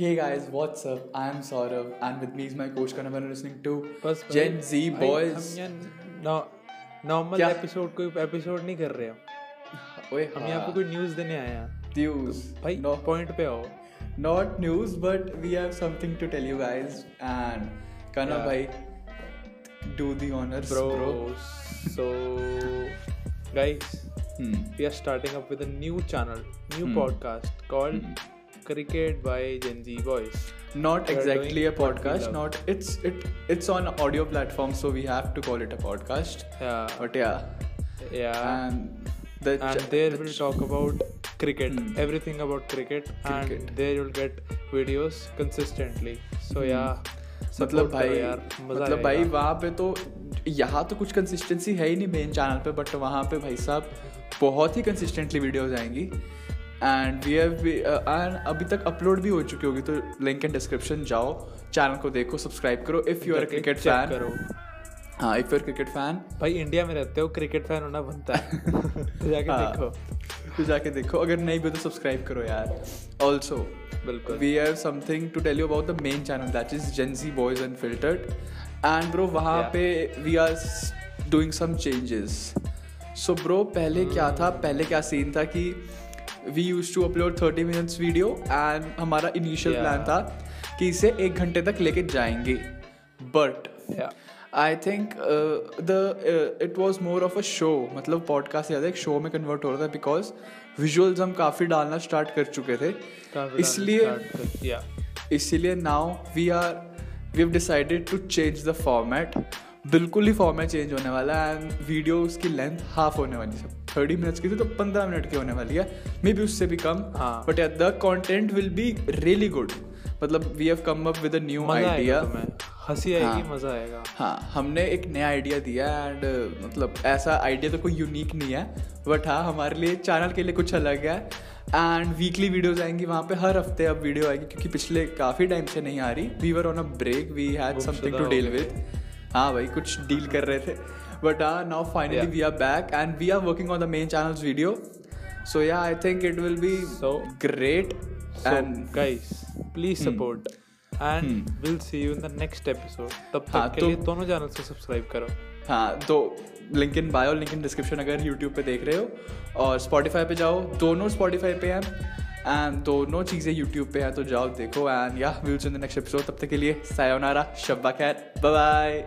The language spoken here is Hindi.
Hey guys, what's up? I am Saurav, and with me is my coach Kanav, and listening to बस Gen Z भाई, Boys. यहाँ नॉर्मल क्या? एपिसोड कोई एपिसोड नहीं कर रहे हम Oye, हम यहाँ पे कोई न्यूज़ देने आए हैं news. भाई no, पॉइंट पे आओ not news, but we have something to tell you guys. And Kanav, Yeah. bhai, do the honors, bro bro. so guys Hmm. we are starting up with a new channel new Hmm. podcast called cricket by gen z boys Not We exactly a podcast. Not it's it it's on audio platform, so we have to call it a podcast. yeah But yeah, yeah and the and ch- there the we'll ch- talk about cricket Hmm. everything about cricket, Cricket. and there you'll get videos consistently so yeah मतलब भाई यार मतलब भाई वहाँ पे तो यहाँ तो कुछ कंसिस्टेंसी है ही नहीं मेन चैनल पे बट वहाँ पे भाई साहब बहुत ही कंसिस्टेंटली वीडियोज़ आएँगी एंड वी हैव एंड अभी तक अपलोड भी हो चुकी होगी तो लिंक एंड डिस्क्रिप्शन जाओ चैनल को देखो सब्सक्राइब करो if you are cricket fan करो। हाँ if you are cricket fan भाई इंडिया में रहते हो क्रिकेट फ़ैन होना बनता है। तो जाके हाँ। देखो। तो जाके देखो अगर नहीं भी तो सब्सक्राइब करो यार। ऑल्सो बिल्कुल। We have something to tell you about the main channel that is Gen boys Boys Unfiltered. And bro वहाँ पे we are doing doing some changes. So bro पहले क्या था? पहले क्या सीन था कि we used to upload 30 minutes video and हमारा Yeah. plan था कि इसे एक घंटे तक लेके जाएँगे। But I think the it was more of a show मतलब पॉडकास्ट ज़्यादा एक शो में कन्वर्ट हो रहा था बिकॉज़ विजुअल्स हम काफ़ी डालना स्टार्ट कर चुके थे। इसलिए इसीलिए now we are we have decided to change the format बिल्कुल ही फॉर्मेट चेंज होने वाला है एंड वीडियो उसकी लेंथ हाफ़ होने वाली है थर्टी मिनट्स की थी तो पंद्रह मिनट की होने वाली है। मे बी उससे भी कम। But the content will be really good मतलब we have come up with new idea हँसी आएगी हाँ। मज़ा आएगा। हाँ हमने एक नया आइडिया दिया एंड मतलब ऐसा आइडिया तो कोई यूनिक नहीं है। बट हाँ हमारे लिए चैनल के लिए कुछ अलग है। एंड वीकली वीडियोज़ आएँगी वहाँ पे हर हफ़्ते अब वीडियो आएगी क्योंकि पिछले काफ़ी टाइम से नहीं आ रही। We were on a break we had something to deal with हाँ भाई कुछ डील कर रहे थे। बट हाँ now finally Yeah. We are back and we are working on the main channels video so yeah I think it will be So- great so and guys please Hmm. support. And we'll see you in the next episode. तब हाँ, तक के तो- लिए दोनों चैनल से सब्सक्राइब करो. हाँ तो link in bio link in description अगर यूट्यूब पे देख रहे हो और स्पॉटिफाई पे जाओ दोनों स्पॉटिफाई पे हैं एंड दोनों चीज़ें यूट्यूब पे हैं तो जाओ देखो and yeah will in the next episode तब तक के लिए सायोनारा शब्बा खैर बाय बाय